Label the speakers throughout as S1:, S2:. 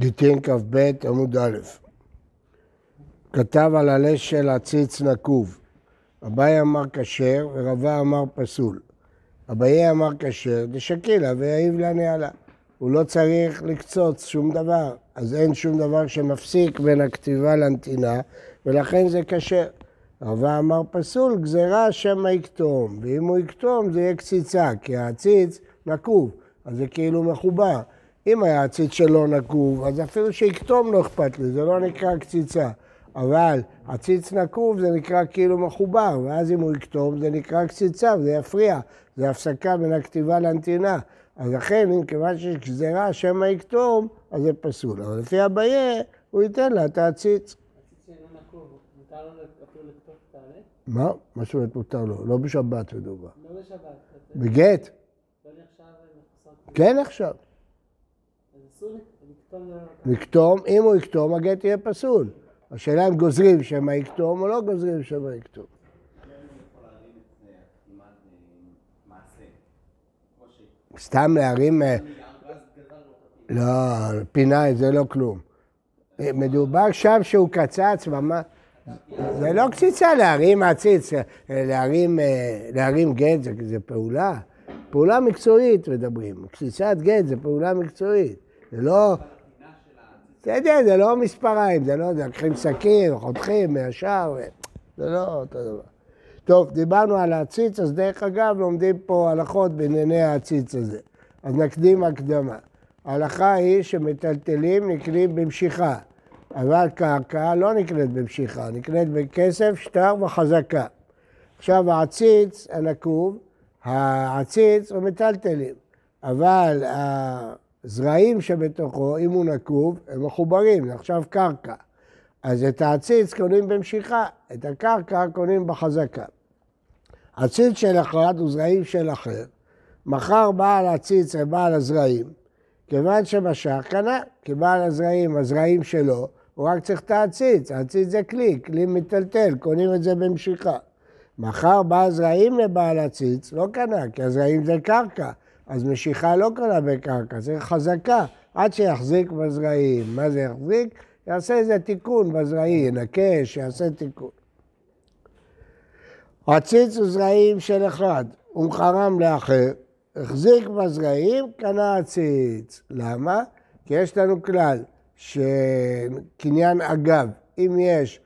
S1: גיטין כ"ב עמוד א', כתב על הלשל עציץ נקוב. אביי אמר כשר ורבה אמר פסול. אביי אמר כשר דשקילה ויעיב לנעלה. הוא לא צריך לקצוץ שום דבר, אז אין שום דבר שמפסיק בין הכתיבה לנתינה, ולכן זה כשר. רבה אמר פסול, גזירה שמא יקטום, ואם הוא יקטום זה יהיה קציצה, כי העציץ נקוב, אז זה כאילו מחובר. אם היה הציץ שלו נקוב, אז אפילו שיקטום לא אכפת לי, זה לא נקרא קציצה. אבל הציץ נקוב זה נקרא כאילו מחובר, ואז אם הוא יקטום זה נקרא קציצה וזה יפריע, זה הפסקה בין הכתיבה לנתינה. אז לכן, אם כיוון שיש גזירה שמא יקטום, אז זה פסול. אבל לפי אביה, הוא ייתן לה את העציץ. מה? מה זאת אומרת מותר לו? לא בשבת מדובר.
S2: לא בשבת.
S1: בגט?
S2: לא מחוסר
S1: כן עכשיו.
S2: לקטום,
S1: אם הוא יקטום, הגט יהיה פסול. השאלה אם גוזרים שמא יקטום או לא גוזרים שמא יקטום. סתם להרים... אה, לא, פינה זה לא כלום. מדובר שם שהוא קצץ, ממש... זה לא קציצה להרים עציץ, להרים, אה, להרים גט זה, זה פעולה. פעולה מקצועית מדברים. קציצת גט זה פעולה מקצועית. זה לא... בסדר, זה לא מספריים, זה לא, זה לוקחים סכין, חותכים מהשאר, זה לא אותו דבר. טוב, דיברנו על העציץ, אז דרך אגב לומדים פה הלכות בענייני העציץ הזה. אז נקדים הקדמה. ההלכה היא שמטלטלים נקנים במשיכה, אבל קרקע לא נקנית במשיכה, נקנית בכסף, שטר וחזקה. עכשיו העציץ הנקוב, העציץ הוא מטלטלים, אבל הזרעים שבתוכו, אם הוא נקוב, הם מחוברים, זה עכשיו קרקע. אז את העציץ קונים במשיכה, את הקרקע קונים בחזקה. עציץ של אחד הוא זרעים של אחר. מכר בעל עציץ לבעל הזרעים, כיוון שמשך, קנה, כי בעל הזרעים, הזרעים שלו, הוא רק צריך את העציץ, העציץ זה כלי, כלי מטלטל, קונים את זה במשיכה. מכר בעל זרעים לבעל עציץ, לא קנה, כי הזרעים זה קרקע, אז משיכה לא קונה בקרקע, זה חזקה, עד שיחזיק בזרעים. מה זה יחזיק? יעשה איזה תיקון בזרעים, ינקש, יעשה תיקון. עציץ הוא זרעים של אחד, ומכרם לאחר, החזיק בזרעים, קנה עציץ. למה? כי יש לנו כלל שקניין אגב, אם יש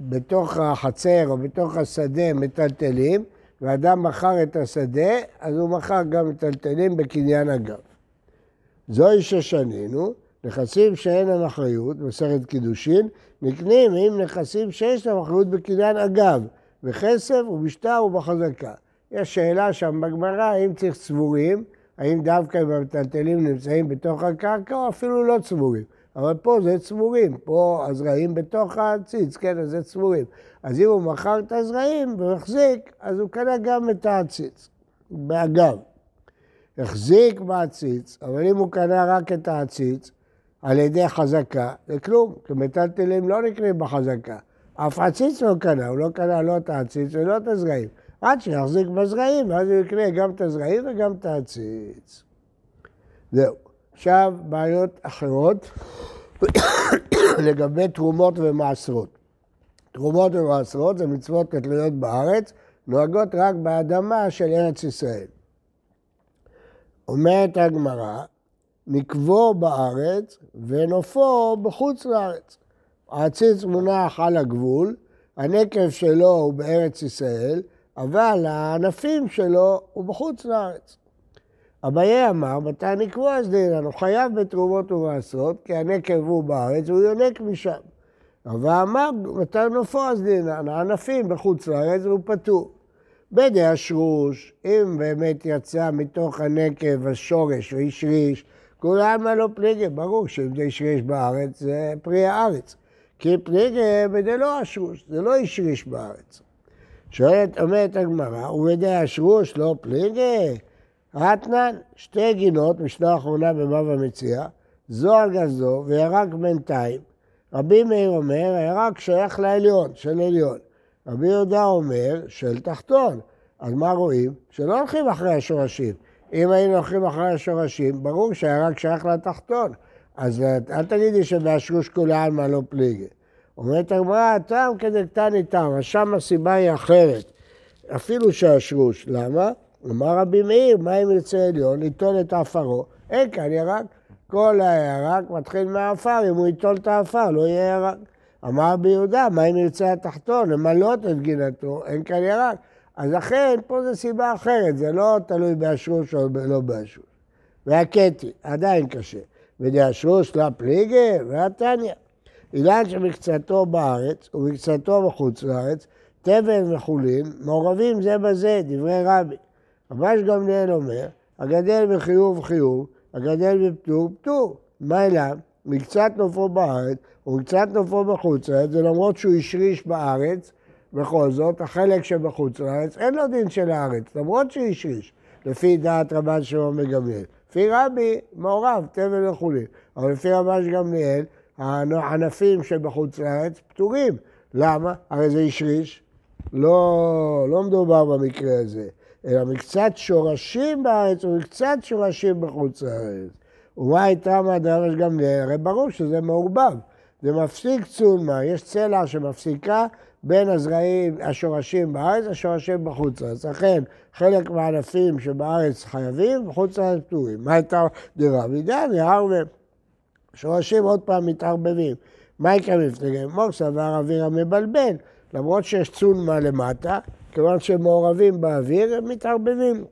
S1: בתוך החצר או בתוך השדה מטלטלים, ואדם מכר את השדה, אז הוא מכר גם מטלטלים בקניין אגב. זוהי ששנינו, נכסים שאין להם אחריות, מסכת קידושין, נקנים עם נכסים שיש להם אחריות בקניין אגב, בכסף ובשטר ובחזקה. יש שאלה שם בגמרא, האם צריך צבורים, האם דווקא אם המטלטלים נמצאים בתוך הקרקע או אפילו לא צבורים. אבל פה זה צבורים, פה הזרעים בתוך העציץ, כן, אז זה צבורים. אז אם הוא מכר את הזרעים והחזיק, אז הוא קנה גם את העציץ, באגב. החזיק בעציץ, אבל אם הוא קנה רק את העציץ, על ידי חזקה, זה כלום, כי מטלטלים לא נקנים בחזקה. אף עציץ לא קנה, הוא לא קנה לא את העציץ ולא את הזרעים. עד שיחזיק בזרעים, ואז הוא יקנה גם את הזרעים וגם את העציץ. זהו. עכשיו, בעיות אחרות לגבי תרומות ומעשרות. תרומות ומעשרות זה מצוות כתלויות בארץ, נוהגות רק באדמה של ארץ ישראל. אומרת הגמרא, נקבו בארץ ונופו בחוץ לארץ. העציץ מונח על הגבול, הנקב שלו הוא בארץ ישראל, אבל הענפים שלו הוא בחוץ לארץ. אביי אמר, מתי נקבו אז דינן? הוא חייב בתרומות ומעשרות, כי הנקב הוא בארץ והוא יונק משם. אבל אמר, מתי נופו אז דינן? הענפים בחוץ לארץ והוא פטור. בדי השרוש, אם באמת יצא מתוך הנקב השורש או השריש, כולם לא פליגי, ברור שאם זה השריש בארץ זה פרי הארץ. כי פליגי בדי לא השרוש, זה לא השריש בארץ. שואלת, אומרת הגמרא, ובדי השרוש לא פליגי? רתנן, שתי גינות, משנה אחרונה בבבא מציע, זו על גזו וירק בינתיים. רבי מאיר אומר, הירק שייך לעליון, של עליון. רבי יהודה אומר, של תחתון. אז מה רואים? שלא הולכים אחרי השורשים. אם היינו הולכים אחרי השורשים, ברור שהירק שייך לתחתון. אז אל תגידי שבאשרוש כולי עלמא לא פליגי. אומרת הגמרא, טעם כדקתני טעם, שם הסיבה היא אחרת. אפילו שאשרוש, למה? אמר רבי מאיר, מה אם ירצה עליון? ליטול את עפרו, אין כאן ירק. כל הירק מתחיל מהעפר, אם הוא ייטול את העפר לא יהיה ירק. אמר רבי יהודה, מה אם ירצה התחתון? למלות את גינתו, אין כאן ירק. אז לכן, פה זו סיבה אחרת, זה לא תלוי באשרוש או לא באשרוש. והקטי, עדיין קשה. ודאשרוש לא פליגי, והתניא. אילן שמקצתו בארץ ומקצתו בחוץ לארץ, תבן וחולין, מעורבים זה בזה, דברי רבי. רבש גמליאל אומר, הגדל בחיוב חיוב, הגדל בפטור פטור. מה אליו? מקצת נופו בארץ ומקצת נופו בחוץ לארץ, זה למרות שהוא השריש בארץ, בכל זאת, החלק שבחוץ לארץ, אין לו דין של הארץ, למרות שהוא השריש, לפי דעת רבן שמעון מגמליאל. לפי רבי, מעורב, תבן וחולין. אבל לפי רבן גמליאל, הענפים שבחוץ לארץ פטורים. למה? הרי זה השריש. לא, לא מדובר במקרה הזה, אלא מקצת שורשים בארץ ומקצת שורשים בחוץ לארץ. ומה הייתה מהדרש גמליאל? הרי ברור שזה מעורבב. זה מפסיק צולמה, יש צלע שמפסיקה בין הזרעים, השורשים בארץ, השורשים בחוץ לארץ. לכן, חלק מהענפים שבארץ חייבים, בחוץ לארץ פטורים. מה הייתה דירה? וידעני, הרבה. שורשים עוד פעם מתערבבים. מה יקרה מפתגי מוקסה והאוויר המבלבל? למרות שיש צונמה למטה, כיוון שהם מעורבים באוויר, הם מתערבבים.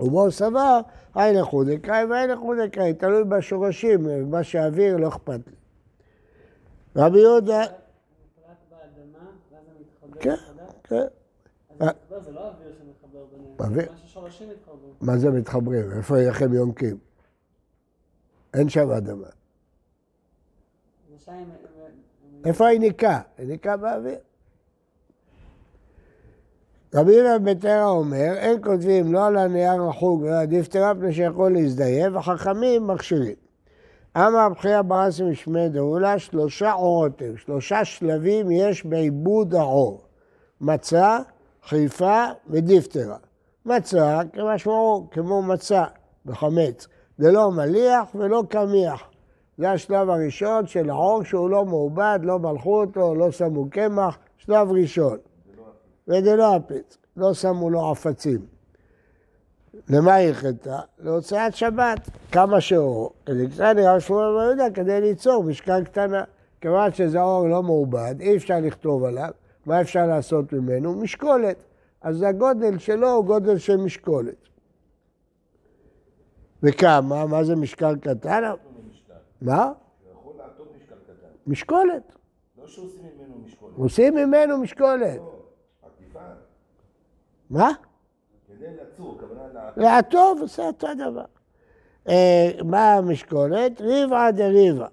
S1: ובור סבר, היי לחודקאי והי לחודקאי, תלוי בשורשים, מה שהאוויר לא אכפת לי. רבי יהודה... כן? כן.
S2: לא, זה לא אוויר שמחבר ביניהם, מה ששורשים התחברו.
S1: מה זה מתחברים? איפה לכם יונקים? אין שם אדמה. איפה היא ניקה? היא ניקה באוויר. רבי יהודה תרא אומר, אין כותבים לא על הנייר החוג דיפטרה, מפני שיכול להזדייף, החכמים מכשירים. אמר בחייה ברסי משמי דאולה, שלושה עורות הם, שלושה שלבים יש בעיבוד העור. מצה, חיפה ודיפטרה. מצה, כמשמעו, כמו מצה בחמץ. זה לא מליח ולא קמיח. זה השלב הראשון של העור שהוא לא מעובד, לא מלכו אותו, לא שמו קמח, שלב ראשון. וזה לא הפיץ, לא שמו לו עפצים. למה היא חטאה? להוצאת שבת, כמה. כדי קצת נראה שמואל בן יהודה כדי ליצור משכן קטנה. כיוון שזה אור לא מעובד, אי אפשר לכתוב עליו, מה אפשר לעשות ממנו? משקולת. אז הגודל שלו הוא גודל של משקולת. וכמה? מה זה משקל קטן? מה?
S3: יכול לעטות משקל קטן.
S1: משקולת.
S3: לא שעושים ממנו משקולת.
S1: עושים ממנו משקולת. מה?
S3: כדי לצור, הכוונה.
S1: לעטוב עושה אותו דבר. אה, מה המשקולת? ריבעא דריבעא.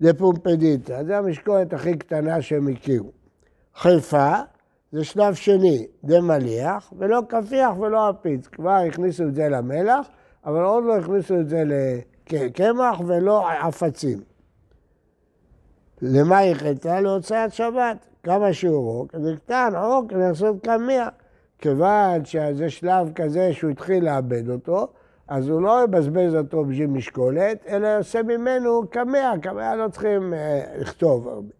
S1: דפומפדיטה, זה המשקולת הכי קטנה שהם הכירו. חיפה זה שלב שני, דמליח, ולא כפיח ולא עפיץ. כבר הכניסו את זה למלח, אבל עוד לא הכניסו את זה לקמח ולא עפצים. למה היא חטאה? להוצאת שבת. כמה שיעורו? כדי קטן, או כדי לעשות קמיע. כיוון שזה שלב כזה שהוא התחיל לאבד אותו, אז הוא לא יבזבז אותו בשביל משקולת, אלא יעשה ממנו קמע, קמע לא צריכים אה, לכתוב הרבה.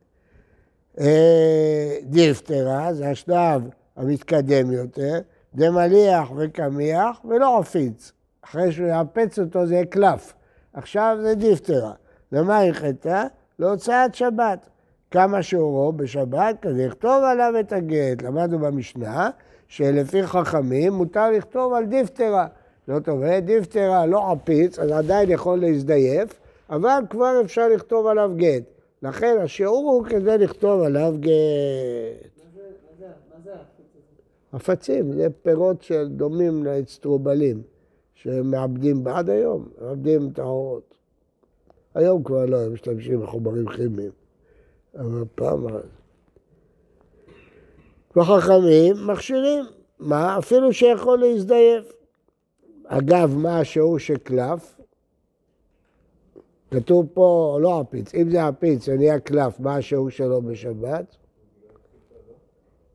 S1: אה, דיפטרה זה השלב המתקדם יותר, דמליח וקמיח ולא עפיץ. אחרי שהוא יאפץ אותו זה יהיה קלף. עכשיו זה דיפטרה. למה היא חטאה? להוצאת שבת. כמה שיעורו בשבת כדי לכתוב עליו את הגט. למדנו במשנה שלפי חכמים מותר לכתוב על דיפטרה. זאת אומרת, דיפטרה לא עפיץ, אז עדיין יכול להזדייף, אבל כבר אפשר לכתוב עליו גט. לכן השיעור הוא כדי לכתוב עליו גט. עפצים, זה פירות שדומים לאצטרובלים, שמעבדים עד היום, מעבדים את האורות. היום כבר לא, הם משתמשים בחומרים כימיים, אבל פעם... וחכמים מכשירים, מה? אפילו שיכול להזדייף. אגב, מה השיעור של קלף? כתוב פה לא עפיץ, אם זה עפיץ ונהיה קלף, מה השיעור שלו בשבת?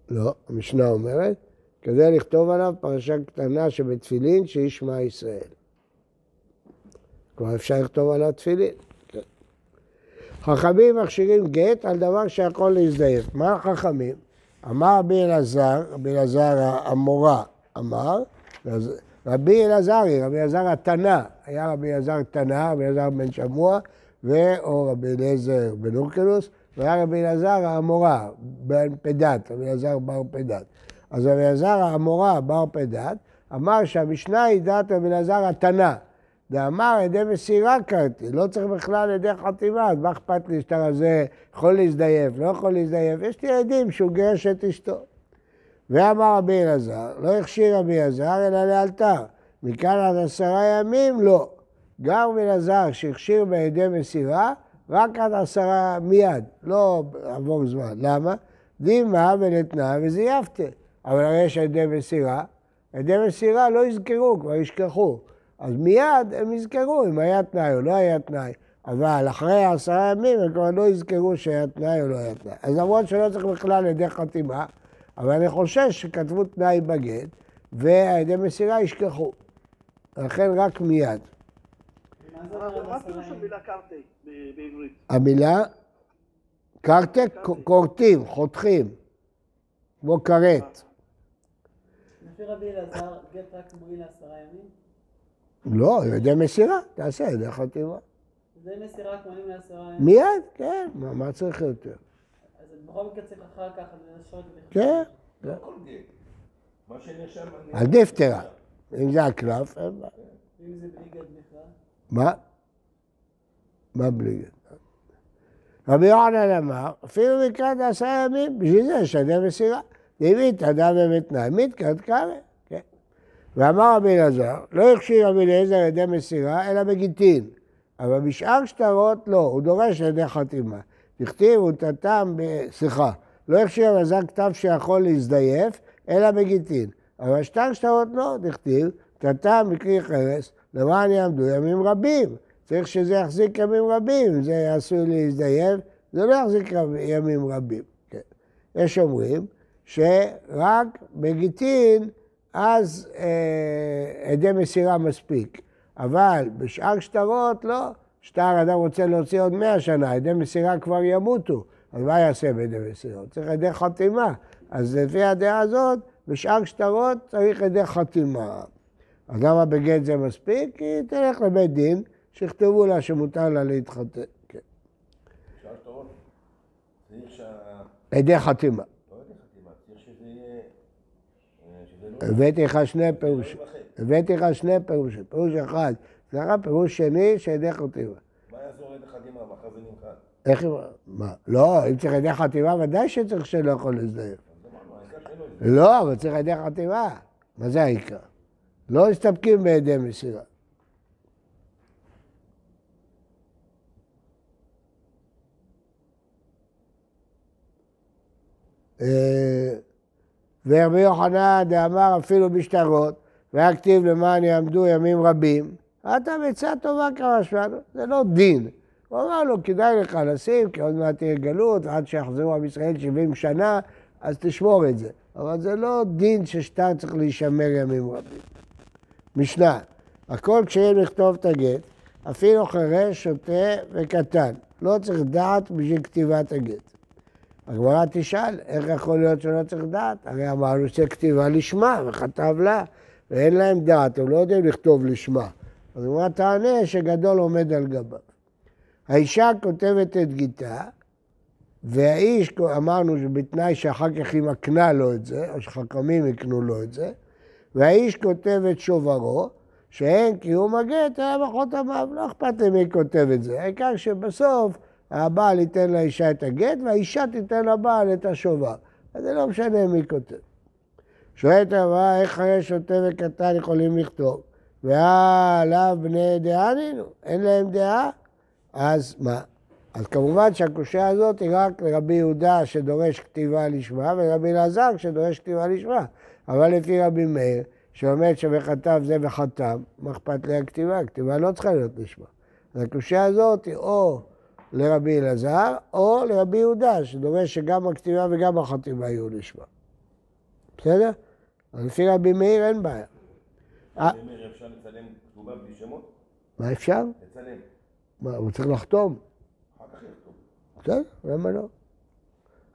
S1: לא, המשנה אומרת, כדי לכתוב עליו פרשה קטנה שבתפילין שישמע ישראל. כבר אפשר לכתוב על התפילין. חכמים מכשירים גט על דבר שיכול להזדייף. מה החכמים? אמר רבי אלעזר, רבי אלעזר המורה אמר, רבי אלעזרי, רבי אלעזר התנא, היה רבי אלעזר תנא, רבי אלעזר בן שמוע, או רבי אליעזר בן אורקלוס, והיה רבי אלעזר המורה, בן פדת, רבי אלעזר בר פדת. אז רבי אלעזר המורה, בר פדת, אמר שהמשנה היא דעת רבי אלעזר התנא. ואמר, ידי מסירה קראתי, לא צריך בכלל ידי חתימה, אז מה אכפת לי שאתה רזה יכול להזדייף, לא יכול להזדייף? יש לי עדים שהוא גירש את אשתו. ואמר רבי אלעזר, לא הכשיר רבי אלעזר אלא לאלתר. מכאן עד עשרה ימים לא. גם רבי אלעזר שהכשיר בידי מסירה, רק עד עשרה מיד, לא עבור זמן. למה? דימה ונתנה וזייפת. אבל הרי יש ידי מסירה, ידי מסירה לא יזכרו, כבר ישכחו. אז מיד הם יזכרו אם היה תנאי או לא היה תנאי. אבל אחרי עשרה ימים הם כבר לא יזכרו שהיה תנאי או לא היה תנאי. אז למרות שלא צריך בכלל ידי חתימה, אבל אני חושש שכתבו תנאי בגט, והידי מסירה ישכחו. לכן רק מיד.
S4: המילה
S1: קרטה, כורתים, חותכים, כמו כרת.
S2: לפי רבי אלעזר, גט רק מועיל לעשרה ימים?
S1: לא, ידי מסירה, תעשה ידי חתימה.
S2: ידי מסירה מועילים לעשרה ימים?
S1: מיד, כן, מה צריך יותר?
S2: אז בכל מקרה צריך אחר כך לנסות
S1: כן.
S3: לא כל גט. מה שנרשם...
S1: על נפטרה. אם זה הקלף, אין בעיה.
S2: ואם זה בלי גט בכלל?
S1: מה? מה בלי גט? רבי יוחנן אמר, אפילו לקראת עשרה ימים, בשביל זה יש ידי מסירה. דמית אדם באמת קרא. כן. ואמר רבי אלעזר, לא הכשיר רבי אליעזר ידי מסירה, אלא בגיטין. אבל בשאר שטרות לא, הוא דורש ידי חתימה. דכתיב ונתתם, סליחה, לא הכשיר רבי אלעזר כתב שיכול להזדייף, אלא בגיטין. אבל שטר שטרות לא, דכתיב, נתתם בכלי חרס, למען יעמדו ימים רבים. צריך שזה יחזיק ימים רבים, זה עשוי להזדייף, זה לא יחזיק ימים רבים. כן. יש אומרים שרק בגיטין אז אה, עדי מסירה מספיק, אבל בשאר שטרות לא. שטר אדם רוצה להוציא עוד מאה שנה, עדי מסירה כבר ימותו, אז מה יעשה בעדי מסירה? צריך עדי חתימה. אז לפי הדעה הזאת, בשאר שטרות צריך עדי חתימה. אז למה בגט זה מספיק? כי תלך לבית דין, שיכתבו לה שמותר לה להתחתן. כן.
S3: שאר שטרות.
S1: עדי חתימה,
S3: צריך שזה יהיה... אה, שזה לא...
S1: הבאתי לך שני פירושים. הבאתי לך שני פירושים. פירוש אחד, זה רק פירוש שני שעדי חתימה.
S3: מה יעזור עדי חתימה? מחר זה נמחק.
S1: איך, מה? לא, אם צריך עדי חתימה, ודאי שצריך שלא יכול
S3: יהיה.
S1: לא, אבל צריך עדי חתימה. מה זה העיקר? לא מסתפקים בידי מסירה. אה, ורבי יוחנן דאמר אפילו בשטרות, והיה כתיב למען יעמדו ימים רבים, אתה בעצה טובה כמשמענו, זה לא דין. הוא אמר לו, כדאי לך לשים, כי עוד מעט תהיה גלות, ועד שיחזרו עם ישראל 70 שנה, אז תשמור את זה. אבל זה לא דין ששטר צריך להישמר ימים רבים. משנה, הכל כשיהיה לכתוב את הגט, אפילו חירש, שוטה וקטן. לא צריך דעת בשביל כתיבת הגט. הגמרא תשאל, איך יכול להיות שלא צריך דעת? הרי אמרנו שכתיבה לשמה וכתב לה, ואין להם דעת, הם לא יודעים לכתוב לשמה. אז הגמרא תענה שגדול עומד על גביו. האישה כותבת את גיתה, והאיש, אמרנו שבתנאי שאחר כך היא מקנה לו את זה, או שחכמים יקנו לו את זה, והאיש כותב את שוברו, שאין קיום הגט, היה בחותמיו, לא אכפת לי מי כותב את זה, העיקר שבסוף הבעל ייתן לאישה את הגט, והאישה תיתן לבעל את השובר. אז זה לא משנה מי כותב. שואלת הרב, איך חיי שוטה וקטן יכולים לכתוב? ועליו בני דעה נינו, אין להם דעה? אז מה? אז כמובן שהקושייה הזאת היא רק לרבי יהודה שדורש כתיבה לשמה, ולרבי אלעזר שדורש כתיבה לשמה. אבל לפי רבי מאיר, שאומר שבכתב זה וחתם, מה אכפת לי הכתיבה? הכתיבה לא צריכה להיות לשמה. אז הקושייה הזאת היא או לרבי אלעזר, או לרבי יהודה, שדורש שגם הכתיבה וגם החתימה יהיו לשמה. בסדר? לפי רבי מאיר אין בעיה. אה.
S3: אני אומר, אפשר לצלם כתובה בלי שמות?
S1: מה אפשר?
S3: לצלם.
S1: מה, הוא צריך לחתום.
S3: אחר כך יכתוב.
S1: בסדר, למה לא?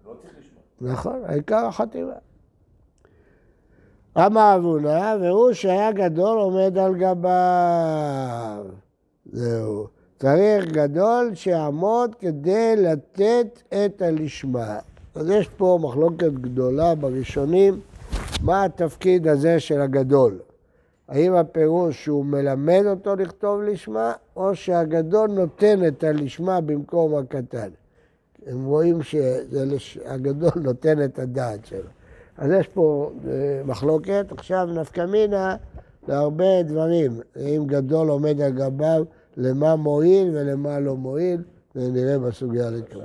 S3: לא צריך לשמוע.
S1: נכון, העיקר החתימה. אמר אבונה, והוא שהיה גדול עומד על גביו. זהו. צריך גדול שיעמוד כדי לתת את הלשמה. אז יש פה מחלוקת גדולה בראשונים, מה התפקיד הזה של הגדול? האם הפירוש שהוא מלמד אותו לכתוב לשמה, או שהגדול נותן את הלשמה במקום הקטן? הם רואים שהגדול נותן את הדעת שלו. אז יש פה אה, מחלוקת, עכשיו נפקא מינה להרבה דברים. אם גדול עומד על גביו, למה מועיל ולמה לא מועיל, ונראה בסוגיה לקרוא.